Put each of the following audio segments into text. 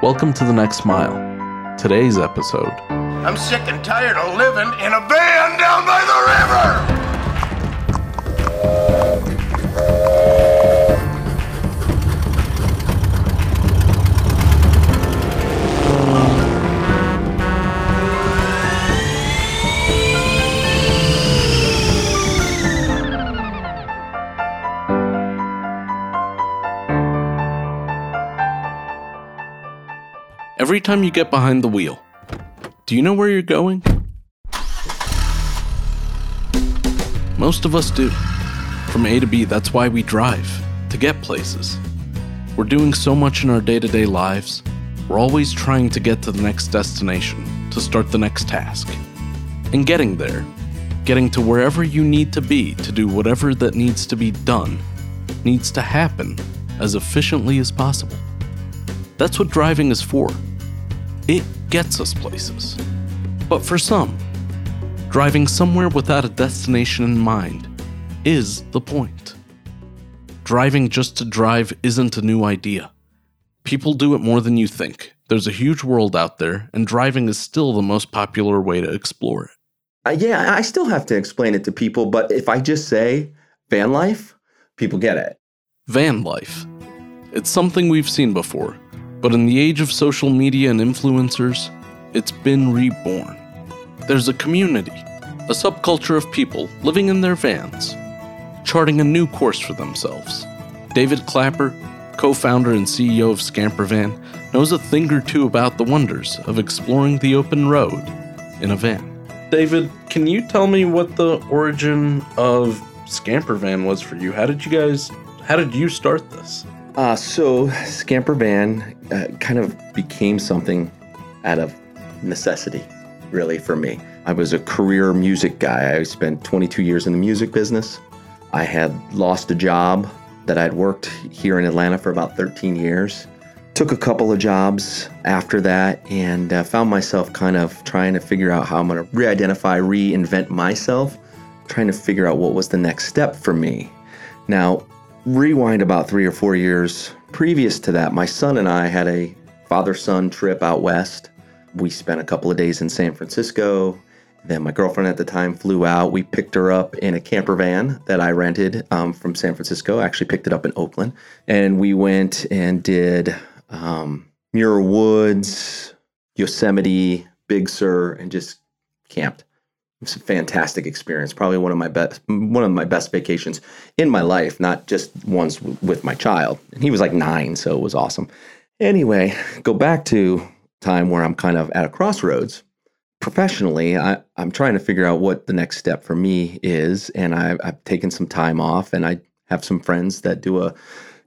Welcome to the next mile. Today's episode I'm sick and tired of living in a van down by the river! Every time you get behind the wheel, do you know where you're going? Most of us do. From A to B, that's why we drive, to get places. We're doing so much in our day to day lives, we're always trying to get to the next destination, to start the next task. And getting there, getting to wherever you need to be to do whatever that needs to be done, needs to happen as efficiently as possible. That's what driving is for. It gets us places. But for some, driving somewhere without a destination in mind is the point. Driving just to drive isn't a new idea. People do it more than you think. There's a huge world out there, and driving is still the most popular way to explore it. Uh, yeah, I still have to explain it to people, but if I just say van life, people get it. Van life. It's something we've seen before, but in the age of social media and influencers, it's been reborn. There's a community, a subculture of people living in their vans, charting a new course for themselves. David Clapper, co founder and CEO of Scampervan, knows a thing or two about the wonders of exploring the open road in a van. David, can you tell me what the origin of Scampervan was for you? How did you guys, how did you start this? Uh, so Scamper Van uh, kind of became something out of necessity, really, for me. I was a career music guy. I spent 22 years in the music business. I had lost a job that I'd worked here in Atlanta for about 13 years. Took a couple of jobs after that and uh, found myself kind of trying to figure out how I'm going to re identify, reinvent myself, trying to figure out what was the next step for me. Now, rewind about three or four years previous to that, my son and I had a father son trip out west. We spent a couple of days in San Francisco. Then my girlfriend at the time flew out. We picked her up in a camper van that I rented um, from San Francisco. I actually picked it up in Oakland. And we went and did um, Muir Woods, Yosemite, Big Sur, and just camped. It was a fantastic experience. Probably one of my best one of my best vacations in my life, not just ones w- with my child. And he was like 9, so it was awesome. Anyway, go back to time where I'm kind of at a crossroads. Professionally, I, I'm trying to figure out what the next step for me is, and I, I've taken some time off, and I have some friends that do a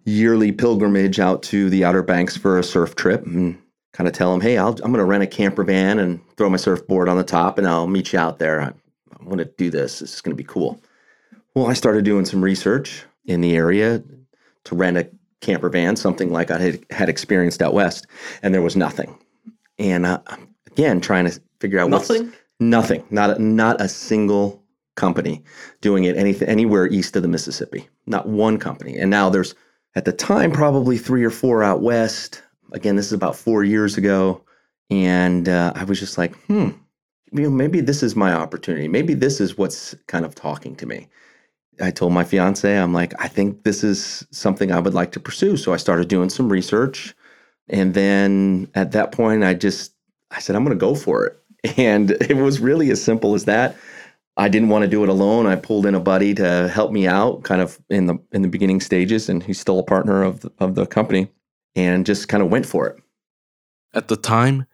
yearly pilgrimage out to the Outer Banks for a surf trip, and kind of tell them, hey, i am going to rent a camper van and throw my surfboard on the top and I'll meet you out there. I, I want to do this. This is going to be cool. Well, I started doing some research in the area to rent a camper van, something like I had, had experienced out west, and there was nothing. And uh, again, trying to figure out nothing, nothing, not a, not a single company doing it anything anywhere east of the Mississippi, not one company. And now there's at the time probably three or four out west. Again, this is about four years ago. And uh, I was just like, hmm, you know, maybe this is my opportunity. Maybe this is what's kind of talking to me. I told my fiance, I'm like, I think this is something I would like to pursue. So I started doing some research. And then at that point, I just, I said, I'm going to go for it. And it was really as simple as that. I didn't want to do it alone. I pulled in a buddy to help me out, kind of in the in the beginning stages, and he's still a partner of the, of the company and just kind of went for it. At the time,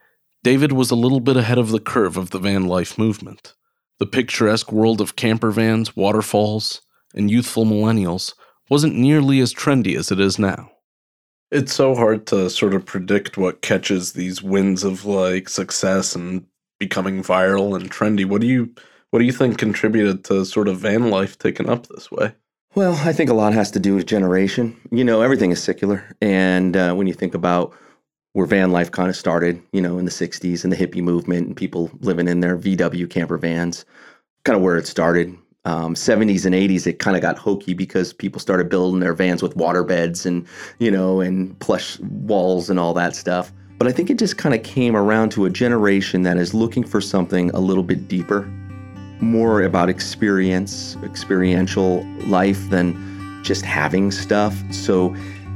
David was a little bit ahead of the curve of the van life movement. The picturesque world of camper vans, waterfalls, and youthful millennials wasn't nearly as trendy as it is now. It's so hard to sort of predict what catches these winds of like success and becoming viral and trendy. What do you what do you think contributed to sort of van life taking up this way? Well, I think a lot has to do with generation. You know, everything is secular. And uh, when you think about where van life kind of started, you know, in the 60s and the hippie movement and people living in their VW camper vans, kind of where it started. Um, 70s and 80s, it kind of got hokey because people started building their vans with water beds and, you know, and plush walls and all that stuff. But But I think it just kind of came around to a generation that is looking for something a little bit deeper, more about experience, experiential life than just having stuff. So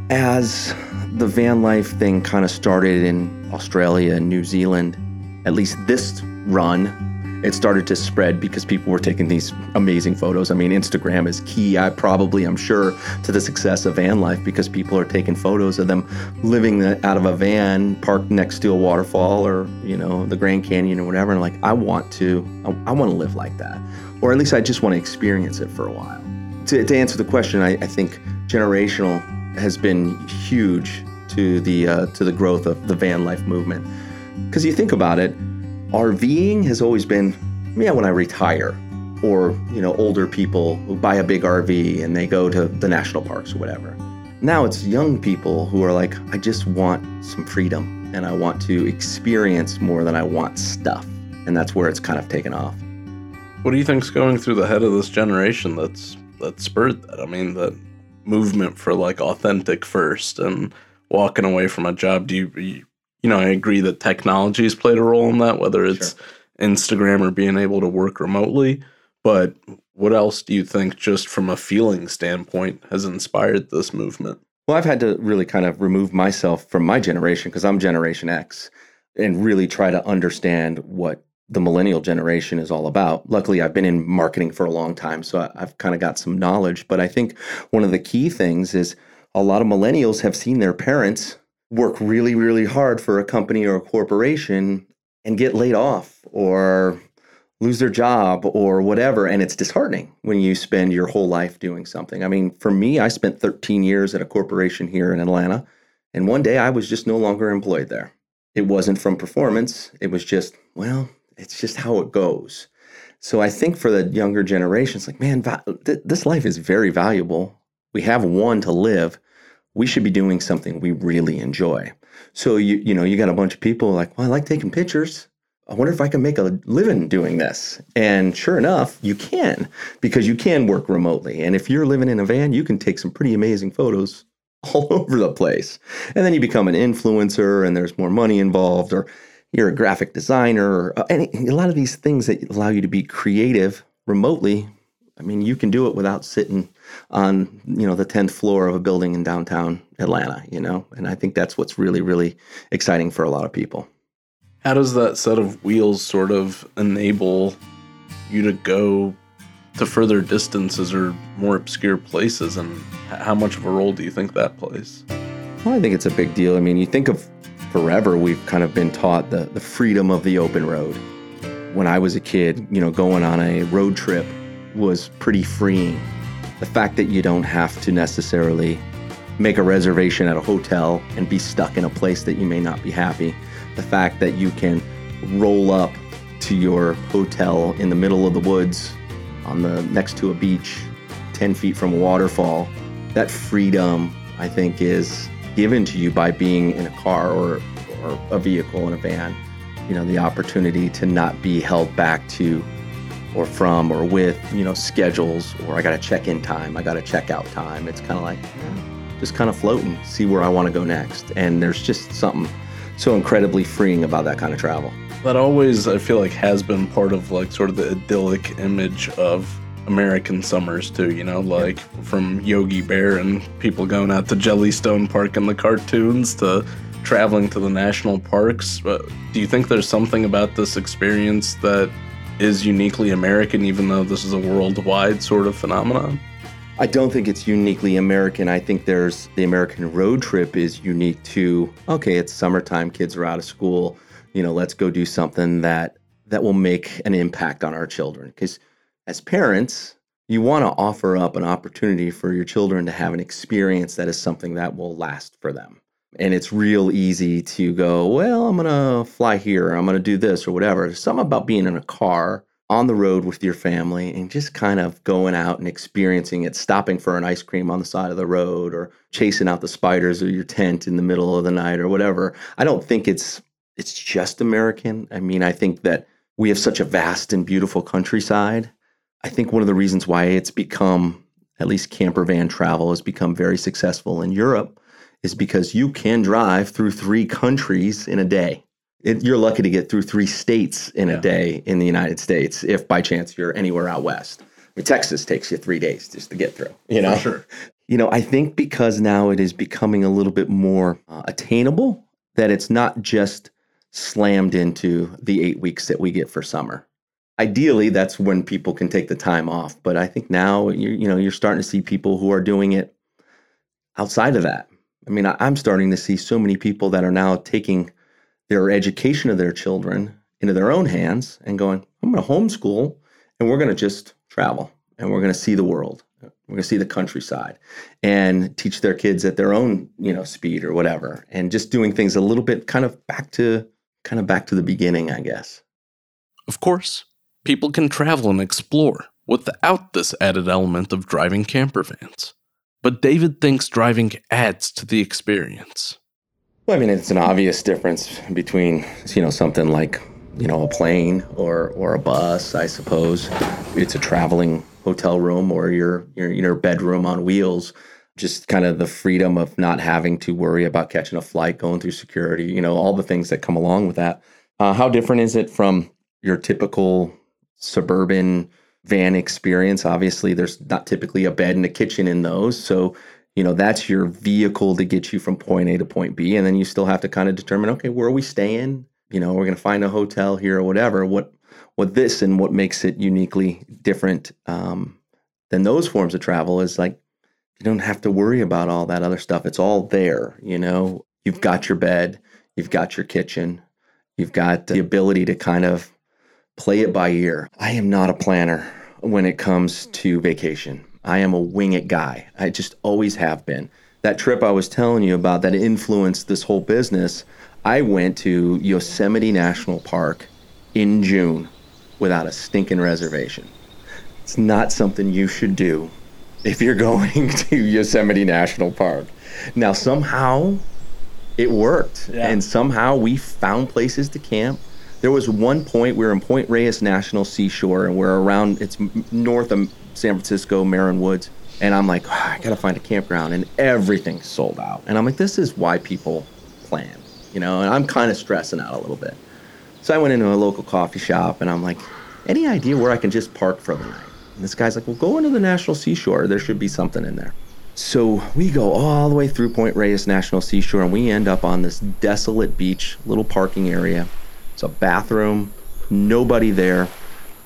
as the van life thing kind of started in Australia and New Zealand, at least this run, it started to spread because people were taking these amazing photos. I mean, Instagram is key. I probably, I'm sure, to the success of van life because people are taking photos of them living out of a van parked next to a waterfall or you know the Grand Canyon or whatever. And like, I want to, I, I want to live like that, or at least I just want to experience it for a while. To, to answer the question, I, I think generational has been huge to the uh, to the growth of the van life movement. Because you think about it, RVing has always been, yeah, when I retire, or you know, older people who buy a big RV and they go to the national parks or whatever. Now it's young people who are like, I just want some freedom and I want to experience more than I want stuff. And that's where it's kind of taken off. What do you think's going through the head of this generation that's that spurred that? I mean, that movement for like authentic first and walking away from a job. Do you, you you know, I agree that technology has played a role in that, whether it's sure. Instagram or being able to work remotely. But what else do you think, just from a feeling standpoint, has inspired this movement? Well, I've had to really kind of remove myself from my generation because I'm Generation X and really try to understand what the millennial generation is all about. Luckily, I've been in marketing for a long time, so I've kind of got some knowledge. But I think one of the key things is a lot of millennials have seen their parents work really, really hard for a company or a corporation and get laid off or lose their job or whatever. And it's disheartening when you spend your whole life doing something. I mean, for me, I spent 13 years at a corporation here in Atlanta. And one day I was just no longer employed there. It wasn't from performance, it was just, well, it's just how it goes. So I think for the younger generation, it's like, man, th- this life is very valuable. We have one to live we should be doing something we really enjoy. So you you know you got a bunch of people like, well, I like taking pictures. I wonder if I can make a living doing this. And sure enough, you can because you can work remotely. And if you're living in a van, you can take some pretty amazing photos all over the place. And then you become an influencer and there's more money involved or you're a graphic designer or uh, any, a lot of these things that allow you to be creative remotely. I mean, you can do it without sitting on you know the 10th floor of a building in downtown Atlanta, you know? And I think that's what's really really exciting for a lot of people. How does that set of wheels sort of enable you to go to further distances or more obscure places and how much of a role do you think that plays? Well, I think it's a big deal. I mean, you think of forever we've kind of been taught the the freedom of the open road. When I was a kid, you know, going on a road trip was pretty freeing the fact that you don't have to necessarily make a reservation at a hotel and be stuck in a place that you may not be happy. The fact that you can roll up to your hotel in the middle of the woods on the next to a beach 10 feet from a waterfall. That freedom, I think, is given to you by being in a car or, or a vehicle in a van. You know, the opportunity to not be held back to or from or with, you know, schedules or I got to check in time, I got to check out time. It's kind of like just kind of floating, see where I want to go next. And there's just something so incredibly freeing about that kind of travel. That always, I feel like, has been part of like sort of the idyllic image of American summers too, you know, like from Yogi Bear and people going out to Jellystone Park in the cartoons to traveling to the national parks. But do you think there's something about this experience that is uniquely American, even though this is a worldwide sort of phenomenon? I don't think it's uniquely American. I think there's the American road trip is unique to okay, it's summertime, kids are out of school, you know, let's go do something that that will make an impact on our children because as parents, you want to offer up an opportunity for your children to have an experience that is something that will last for them. And it's real easy to go, well, I'm going to fly here, I'm going to do this or whatever. There's something about being in a car on the road with your family and just kind of going out and experiencing it, stopping for an ice cream on the side of the road or chasing out the spiders or your tent in the middle of the night or whatever. I don't think it's it's just American. I mean, I think that we have such a vast and beautiful countryside. I think one of the reasons why it's become at least camper van travel has become very successful in Europe is because you can drive through three countries in a day. It, you're lucky to get through three states in Yeah. a day in the United States if by chance you're anywhere out west. I mean, Texas takes you three days just to get through, you know? sure. You know, I think because now it is becoming a little bit more uh, attainable, that it's not just slammed into the eight weeks that we get for summer. Ideally, that's when people can take the time off. But I think now you know you're starting to see people who are doing it outside of that. I mean, I'm starting to see so many people that are now taking their education of their children into their own hands and going, I'm going to homeschool and we're going to just travel and we're going to see the world. We're going to see the countryside and teach their kids at their own, you know, speed or whatever. And just doing things a little bit kind of back to kind of back to the beginning, I guess. Of course, people can travel and explore without this added element of driving camper vans. But David thinks driving adds to the experience. Well, I mean, it's an obvious difference between, you know, something like, you know, a plane or or a bus, I suppose. It's a traveling hotel room or your your your bedroom on wheels. Just kind of the freedom of not having to worry about catching a flight, going through security, you know, all the things that come along with that. Uh, how different is it from your typical suburban van experience? Obviously, there's not typically a bed and a kitchen in those, so you know that's your vehicle to get you from point A to point B, and then you still have to kind of determine, okay, where are we staying? You know, we're going to find a hotel here or whatever. What what this and what makes it uniquely different um, than those forms of travel is like you don't have to worry about all that other stuff. It's all there. You know, you've got your bed, you've got your kitchen, you've got the ability to kind of play it by ear. I am not a planner when it comes to vacation. I am a wing it guy. I just always have been. That trip I was telling you about that influenced this whole business, I went to Yosemite National Park in June without a stinking reservation. It's not something you should do if you're going to Yosemite National Park. Now, somehow it worked. Yeah. And somehow we found places to camp. There was one point we were in Point Reyes National Seashore, and we're around. It's north of San Francisco, Marin Woods, and I'm like, "Ah, I gotta find a campground, and everything's sold out. And I'm like, this is why people plan, you know. And I'm kind of stressing out a little bit. So I went into a local coffee shop, and I'm like, any idea where I can just park for the night? And this guy's like, well, go into the National Seashore. There should be something in there. So we go all the way through Point Reyes National Seashore, and we end up on this desolate beach, little parking area. It's a bathroom, nobody there.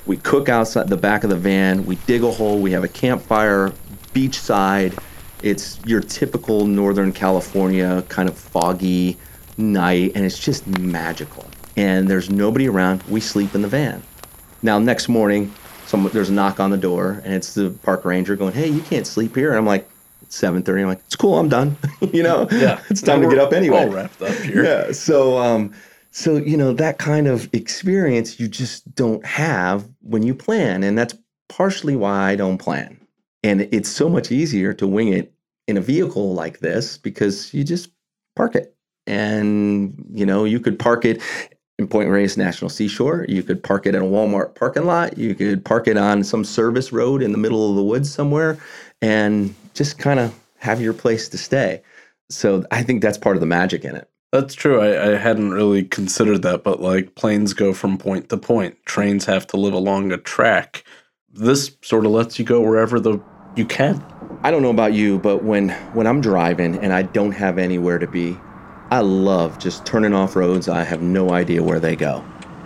We cook outside the back of the van. We dig a hole. We have a campfire, beachside. It's your typical Northern California kind of foggy night, and it's just magical. And there's nobody around. We sleep in the van. Now, next morning, some, there's a knock on the door, and it's the park ranger going, "Hey, you can't sleep here." And I'm like, "It's 7:30." I'm like, "It's cool. I'm done." you know, yeah, it's time to get up anyway. All wrapped up here. Yeah. So, um, so you know that kind of experience you just don't have when you plan, and that's partially why I don't plan. And it's so much easier to wing it in a vehicle like this because you just park it, and you know you could park it in Point Reyes National Seashore. You could park it in a Walmart parking lot. You could park it on some service road in the middle of the woods somewhere, and just kind of have your place to stay. So I think that's part of the magic in it. That's true. I, I hadn't really considered that, but like planes go from point to point. Trains have to live along a track. This sort of lets you go wherever the you can. I don't know about you, but when when I'm driving and I don't have anywhere to be, I love just turning off roads I have no idea where they go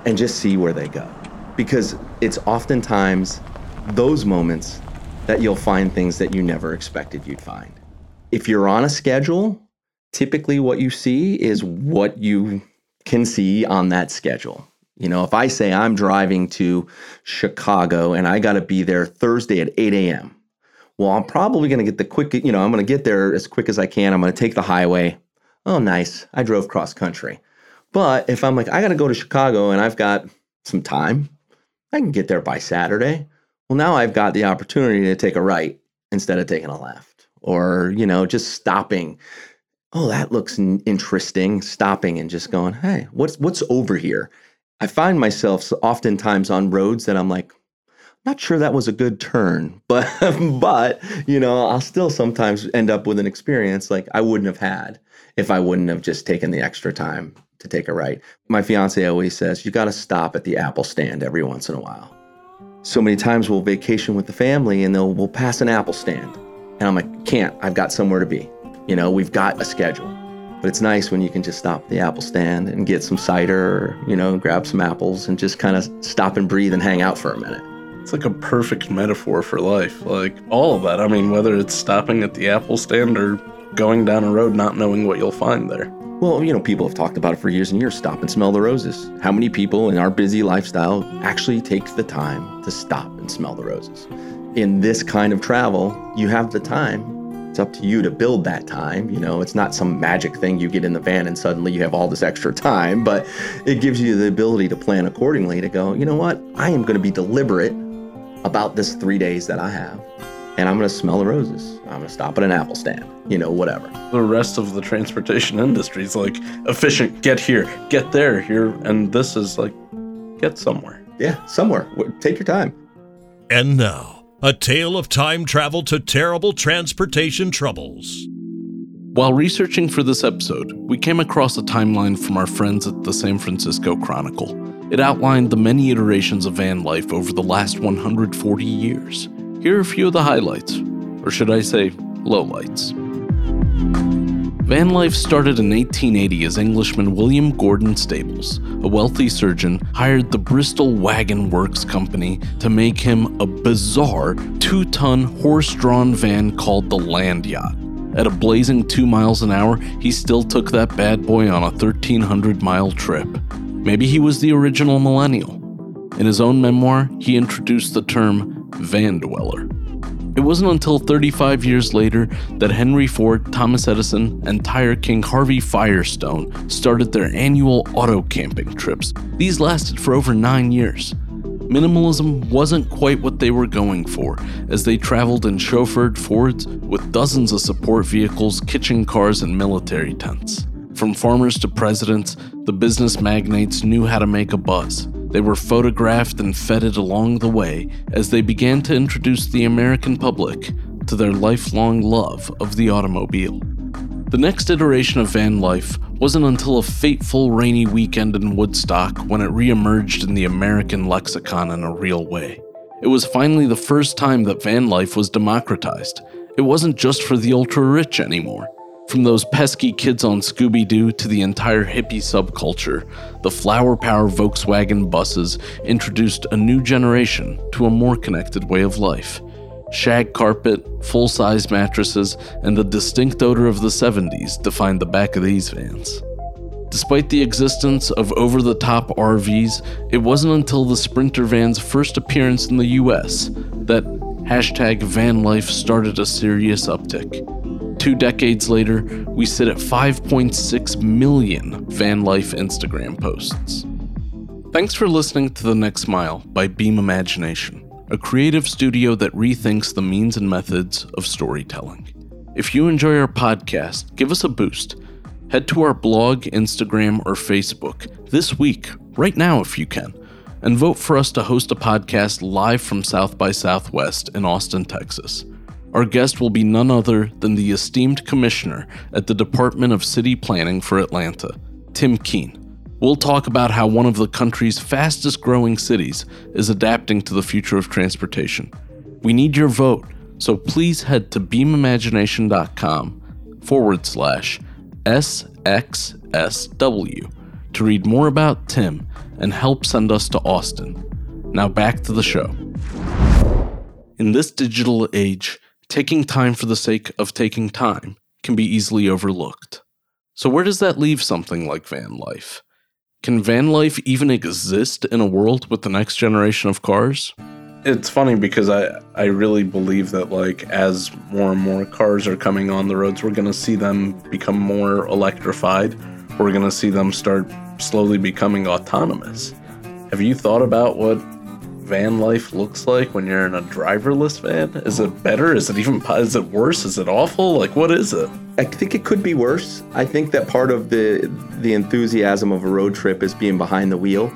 and just see where they go. Because it's oftentimes those moments that you'll find things that you never expected you'd find. If you're on a schedule, typically what you see is what you can see on that schedule. You know, if I say I'm driving to Chicago and I got to be there Thursday at 8 a.m., well, I'm probably going to get the quick, you know, I'm going to get there as quick as I can. I'm going to take the highway. Oh, nice. I drove cross country. But if I'm like, I got to go to Chicago and I've got some time, I can get there by Saturday. Well, now I've got the opportunity to take a right instead of taking a left or, you know, just stopping. Oh, that looks interesting. Stopping and just going, hey, what's what's over here? I find myself oftentimes on roads that I'm like, not sure that was a good turn, but but you know, I'll still sometimes end up with an experience like I wouldn't have had if I wouldn't have just taken the extra time to take a right. My fiance always says, you got to stop at the Apple stand every once in a while. So many times we'll vacation with the family and they'll we'll pass an Apple stand. And I'm like, can't, I've got somewhere to be. You know, we've got a schedule. But it's nice when you can just stop at the Apple stand and get some cider or, you know, grab some apples and just kind of stop and breathe and hang out for a minute. It's like a perfect metaphor for life. Like all of that. I mean, whether it's stopping at the Apple stand or going down a road not knowing what you'll find there. Well, you know, people have talked about it for years and years. Stop and smell the roses. How many people in our busy lifestyle actually take the time to stop and smell the roses? In this kind of travel, you have the time. It's up to you to build that time. You know, it's not some magic thing you get in the van and suddenly you have all this extra time, but it gives you the ability to plan accordingly to go, you know what? I am going to be deliberate about this three days that I have and I'm going to smell the roses. I'm going to stop at an apple stand, you know, whatever. The rest of the transportation industry is like efficient, get here, get there, here. And this is like, get somewhere. Yeah, somewhere. Take your time. And now, a tale of time travel to terrible transportation troubles. While researching for this episode, we came across a timeline from our friends at the San Francisco Chronicle. It outlined the many iterations of van life over the last 140 years. Here are a few of the highlights, or should I say, lowlights. Van life started in 1880 as Englishman William Gordon Stables, a wealthy surgeon, hired the Bristol Wagon Works Company to make him a bizarre two ton horse drawn van called the Land Yacht. At a blazing two miles an hour, he still took that bad boy on a 1,300 mile trip. Maybe he was the original millennial. In his own memoir, he introduced the term van dweller. It wasn't until 35 years later that Henry Ford, Thomas Edison, and tire king Harvey Firestone started their annual auto camping trips. These lasted for over nine years. Minimalism wasn't quite what they were going for, as they traveled in chauffeured Fords with dozens of support vehicles, kitchen cars, and military tents. From farmers to presidents, the business magnates knew how to make a buzz. They were photographed and feted along the way as they began to introduce the American public to their lifelong love of the automobile. The next iteration of van life wasn't until a fateful rainy weekend in Woodstock when it reemerged in the American lexicon in a real way. It was finally the first time that van life was democratized. It wasn't just for the ultra rich anymore. From those pesky kids on Scooby Doo to the entire hippie subculture, the flower power Volkswagen buses introduced a new generation to a more connected way of life. Shag carpet, full size mattresses, and the distinct odor of the 70s defined the back of these vans. Despite the existence of over the top RVs, it wasn't until the Sprinter van's first appearance in the US that hashtag van life started a serious uptick. Two decades later, we sit at 5.6 million van life Instagram posts. Thanks for listening to The Next Mile by Beam Imagination, a creative studio that rethinks the means and methods of storytelling. If you enjoy our podcast, give us a boost. Head to our blog, Instagram, or Facebook this week, right now if you can, and vote for us to host a podcast live from South by Southwest in Austin, Texas. Our guest will be none other than the esteemed commissioner at the Department of City Planning for Atlanta, Tim Keane. We'll talk about how one of the country's fastest growing cities is adapting to the future of transportation. We need your vote, so please head to beamimagination.com forward slash SXSW to read more about Tim and help send us to Austin. Now back to the show. In this digital age, taking time for the sake of taking time can be easily overlooked. So, where does that leave something like van life? Can van life even exist in a world with the next generation of cars? It's funny because I, I really believe that like as more and more cars are coming on the roads, we're gonna see them become more electrified. We're gonna see them start slowly becoming autonomous. Have you thought about what van life looks like when you're in a driverless van? Is it better? Is it even is it worse? Is it awful? Like what is it? I think it could be worse. I think that part of the the enthusiasm of a road trip is being behind the wheel.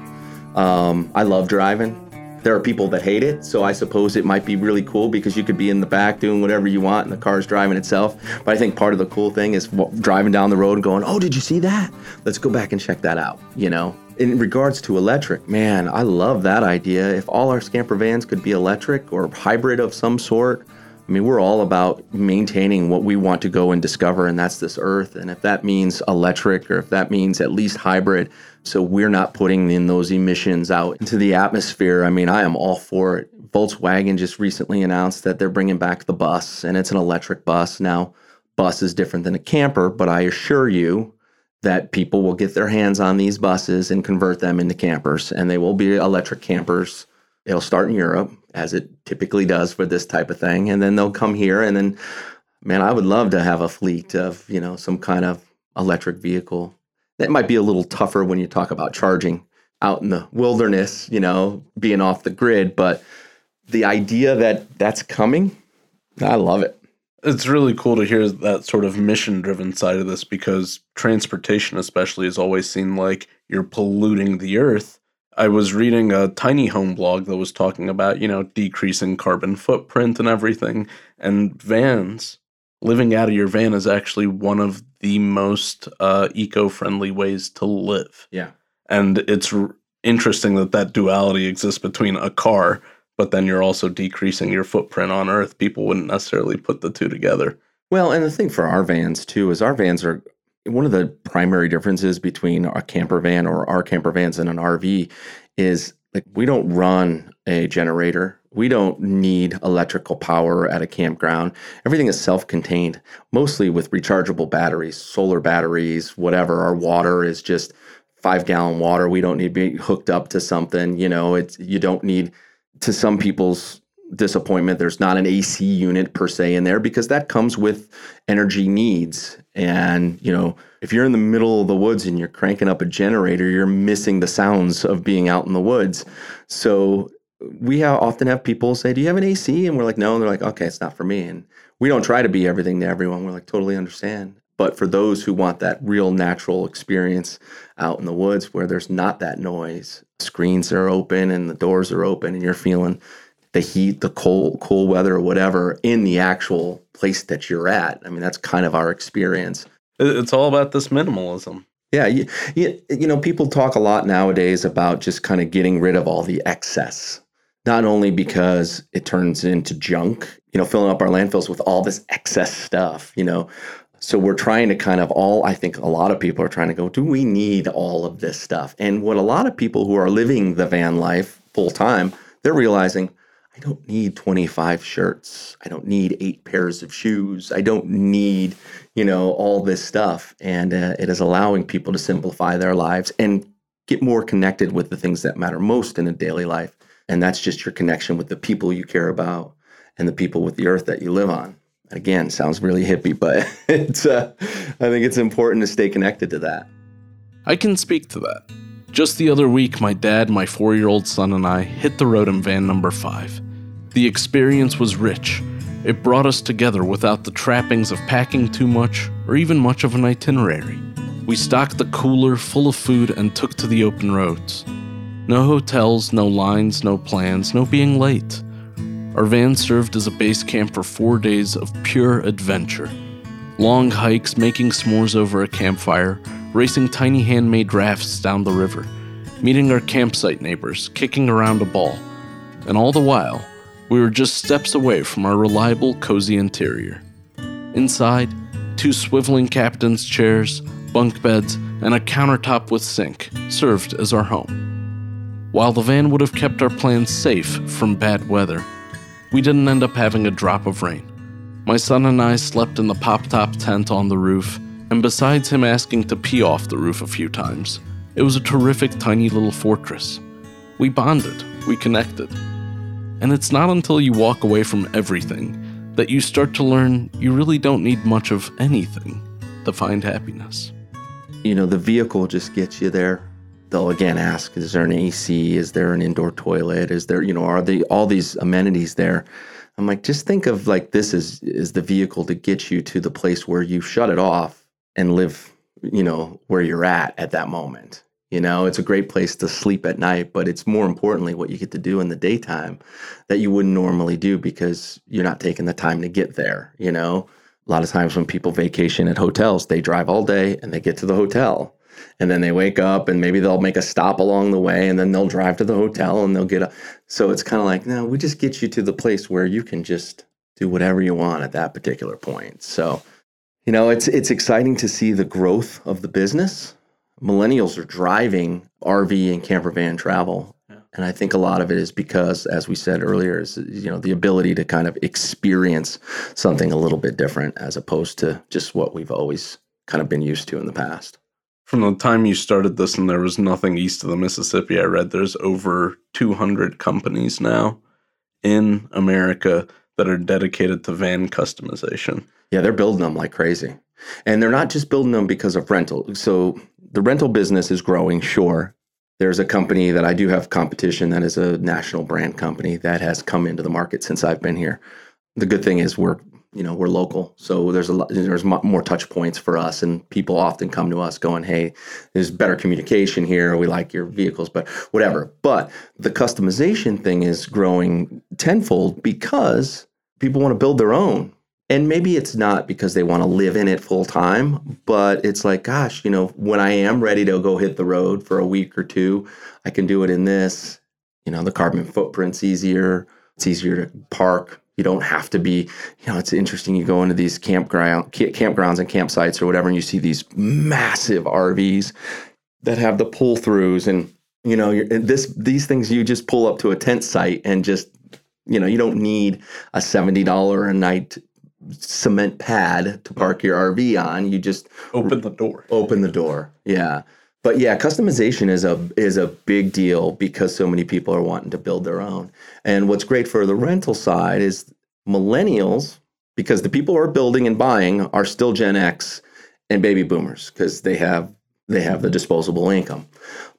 Um, I love driving. There are people that hate it, so I suppose it might be really cool because you could be in the back doing whatever you want and the car's driving itself. But I think part of the cool thing is driving down the road and going, "Oh, did you see that? Let's go back and check that out." You know. In regards to electric, man, I love that idea. If all our scamper vans could be electric or hybrid of some sort, I mean, we're all about maintaining what we want to go and discover, and that's this earth. And if that means electric or if that means at least hybrid, so we're not putting in those emissions out into the atmosphere, I mean, I am all for it. Volkswagen just recently announced that they're bringing back the bus, and it's an electric bus. Now, bus is different than a camper, but I assure you that people will get their hands on these buses and convert them into campers, and they will be electric campers. It'll start in Europe as it typically does for this type of thing. And then they'll come here and then man, I would love to have a fleet of, you know, some kind of electric vehicle. That might be a little tougher when you talk about charging out in the wilderness, you know, being off the grid, but the idea that that's coming, I love it. It's really cool to hear that sort of mission driven side of this because transportation, especially, has always seemed like you're polluting the earth. I was reading a tiny home blog that was talking about, you know, decreasing carbon footprint and everything. And vans, living out of your van is actually one of the most uh, eco friendly ways to live. Yeah. And it's r- interesting that that duality exists between a car, but then you're also decreasing your footprint on Earth. People wouldn't necessarily put the two together. Well, and the thing for our vans too is our vans are one of the primary differences between a camper van or our camper vans and an RV is like we don't run a generator. We don't need electrical power at a campground. Everything is self-contained, mostly with rechargeable batteries, solar batteries, whatever. Our water is just five gallon water. We don't need to be hooked up to something. You know, it's you don't need to some people's disappointment. There's not an AC unit per se in there because that comes with energy needs. And, you know, if you're in the middle of the woods and you're cranking up a generator, you're missing the sounds of being out in the woods. So we have, often have people say, Do you have an AC? And we're like, No. And they're like, Okay, it's not for me. And we don't try to be everything to everyone. We're like, Totally understand. But for those who want that real natural experience out in the woods where there's not that noise, screens are open and the doors are open and you're feeling the heat, the cold, cool weather, or whatever in the actual place that you're at. I mean, that's kind of our experience. It's all about this minimalism. Yeah, you, you, you know, people talk a lot nowadays about just kind of getting rid of all the excess. Not only because it turns into junk, you know, filling up our landfills with all this excess stuff, you know. So we're trying to kind of all, I think a lot of people are trying to go, do we need all of this stuff? And what a lot of people who are living the van life full time, they're realizing, I don't need 25 shirts. I don't need eight pairs of shoes. I don't need, you know, all this stuff. And uh, it is allowing people to simplify their lives and get more connected with the things that matter most in a daily life. And that's just your connection with the people you care about and the people with the earth that you live on. Again, sounds really hippie, but it's uh, I think it's important to stay connected to that. I can speak to that. Just the other week, my dad, my four year old son, and I hit the road in van number five. The experience was rich. It brought us together without the trappings of packing too much or even much of an itinerary. We stocked the cooler full of food and took to the open roads. No hotels, no lines, no plans, no being late. Our van served as a base camp for four days of pure adventure. Long hikes, making s'mores over a campfire, racing tiny handmade rafts down the river, meeting our campsite neighbors, kicking around a ball. And all the while, we were just steps away from our reliable, cozy interior. Inside, two swiveling captain's chairs, bunk beds, and a countertop with sink served as our home. While the van would have kept our plans safe from bad weather, we didn't end up having a drop of rain. My son and I slept in the pop top tent on the roof, and besides him asking to pee off the roof a few times, it was a terrific tiny little fortress. We bonded, we connected. And it's not until you walk away from everything that you start to learn you really don't need much of anything to find happiness. You know, the vehicle just gets you there. They'll again ask, is there an AC? Is there an indoor toilet? Is there, you know, are the all these amenities there? I'm like, just think of like this is is the vehicle to get you to the place where you shut it off and live, you know, where you're at at that moment. You know, it's a great place to sleep at night, but it's more importantly what you get to do in the daytime that you wouldn't normally do because you're not taking the time to get there. You know, a lot of times when people vacation at hotels, they drive all day and they get to the hotel and then they wake up and maybe they'll make a stop along the way and then they'll drive to the hotel and they'll get up. so it's kind of like no we just get you to the place where you can just do whatever you want at that particular point. So you know it's it's exciting to see the growth of the business. Millennials are driving rv and camper van travel. And i think a lot of it is because as we said earlier is you know the ability to kind of experience something a little bit different as opposed to just what we've always kind of been used to in the past from the time you started this and there was nothing east of the Mississippi, I read there's over 200 companies now in America that are dedicated to van customization. Yeah, they're building them like crazy. And they're not just building them because of rental. So the rental business is growing, sure. There's a company that I do have competition that is a national brand company that has come into the market since I've been here. The good thing is we're you know we're local. So there's a lot there's more touch points for us and people often come to us going hey there's better communication here. We like your vehicles but whatever. But the customization thing is growing tenfold because people want to build their own. And maybe it's not because they want to live in it full time but it's like gosh you know when i am ready to go hit the road for a week or two i can do it in this. You know the carbon footprint's easier it's easier to park you don't have to be, you know, it's interesting. You go into these campground campgrounds and campsites or whatever, and you see these massive RVs that have the pull throughs, and you know, this these things you just pull up to a tent site and just, you know, you don't need a seventy dollar a night cement pad to park your RV on. You just open the door. Open the door. Yeah but yeah, customization is a is a big deal because so many people are wanting to build their own. And what's great for the rental side is millennials, because the people who are building and buying are still Gen X and baby boomers because they have they have the disposable income.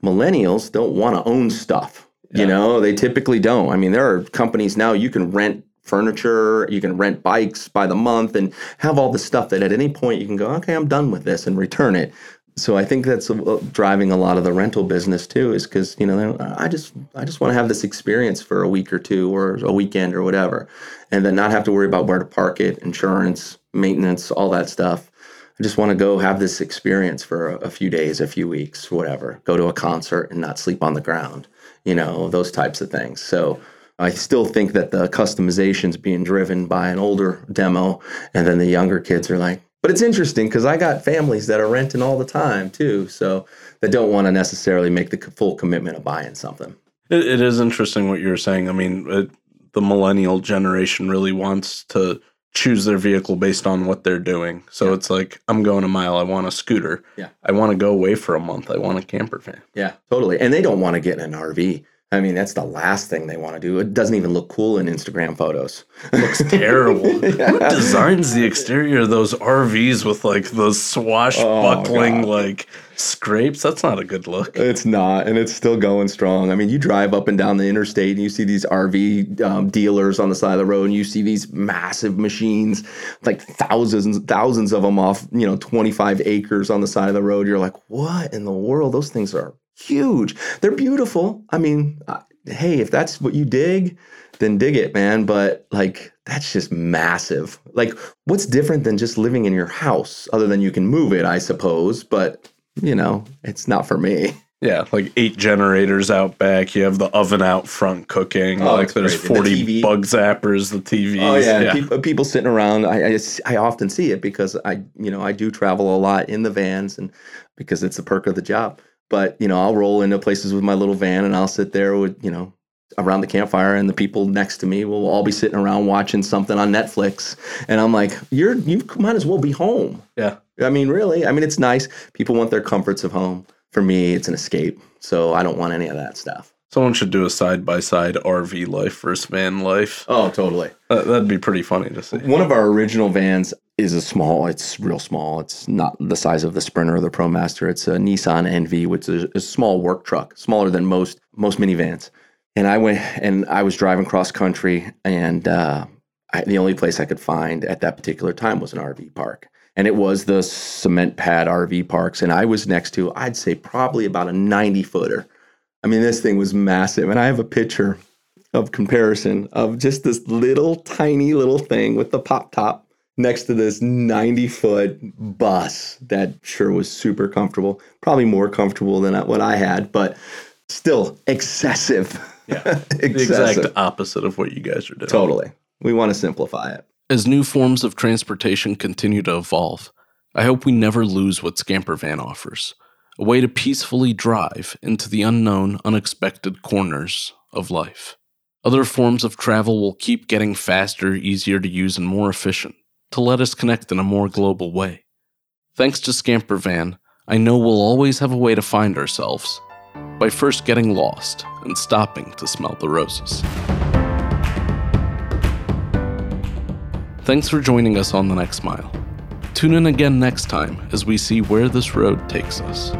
Millennials don't want to own stuff. Yeah. You know, they typically don't. I mean, there are companies now you can rent furniture, you can rent bikes by the month and have all the stuff that at any point you can go, okay, I'm done with this and return it so I think that's uh, driving a lot of the rental business too, is because you know I just I just want to have this experience for a week or two or a weekend or whatever, and then not have to worry about where to park it, insurance, maintenance, all that stuff. I just want to go have this experience for a, a few days, a few weeks, whatever. Go to a concert and not sleep on the ground, you know, those types of things. So I still think that the customization is being driven by an older demo, and then the younger kids are like, but it's interesting because I got families that are renting all the time too, so that don't want to necessarily make the full commitment of buying something. it, it is interesting what you're saying. I mean, it, the millennial generation really wants to choose their vehicle based on what they're doing. So yeah. it's like I'm going a mile, I want a scooter. Yeah. I want to go away for a month, I want a camper van. Yeah, totally. And they don't want to get in an RV. I mean, that's the last thing they want to do. It doesn't even look cool in Instagram photos. Looks terrible. yeah. Who designs the exterior of those RVs with like those swashbuckling oh, like scrapes? That's not a good look. It's not, and it's still going strong. I mean, you drive up and down the interstate, and you see these RV um, dealers on the side of the road, and you see these massive machines, like thousands, thousands of them off, you know, twenty five acres on the side of the road. You're like, what in the world? Those things are huge. They're beautiful. I mean, hey, if that's what you dig, then dig it, man. But like, that's just massive. Like, what's different than just living in your house, other than you can move it, I suppose? But, you know, it's not for me. Yeah, like eight generators out back. You have the oven out front cooking. Oh, like there's crazy. 40 the bug zappers, the TV. Oh yeah, yeah. People, people, sitting around. I, I, I often see it because I you know I do travel a lot in the vans and because it's the perk of the job. But you know, I'll roll into places with my little van, and I'll sit there with you know around the campfire, and the people next to me will all be sitting around watching something on Netflix, and I'm like, "You're you might as well be home." Yeah. I mean, really. I mean, it's nice. People want their comforts of home. For me, it's an escape. So I don't want any of that stuff. Someone should do a side by side RV life versus van life. Oh, totally. that'd be pretty funny to see. One of our original vans is a small. It's real small. It's not the size of the Sprinter or the ProMaster. It's a Nissan NV, which is a small work truck, smaller than most most minivans. And I went and I was driving cross country, and uh, I, the only place I could find at that particular time was an RV park. and it was the cement pad RV parks. And I was next to, I'd say probably about a 90 footer. I mean, this thing was massive. And I have a picture of comparison of just this little tiny little thing with the pop top next to this 90 foot bus that sure was super comfortable, probably more comfortable than what I had, but still excessive. Yeah. the exact opposite of what you guys are doing. Totally. We want to simplify it. As new forms of transportation continue to evolve, I hope we never lose what Scamper Van offers a way to peacefully drive into the unknown, unexpected corners of life. Other forms of travel will keep getting faster, easier to use, and more efficient to let us connect in a more global way. Thanks to Scamper Van, I know we'll always have a way to find ourselves by first getting lost and stopping to smell the roses. Thanks for joining us on The Next Mile. Tune in again next time as we see where this road takes us.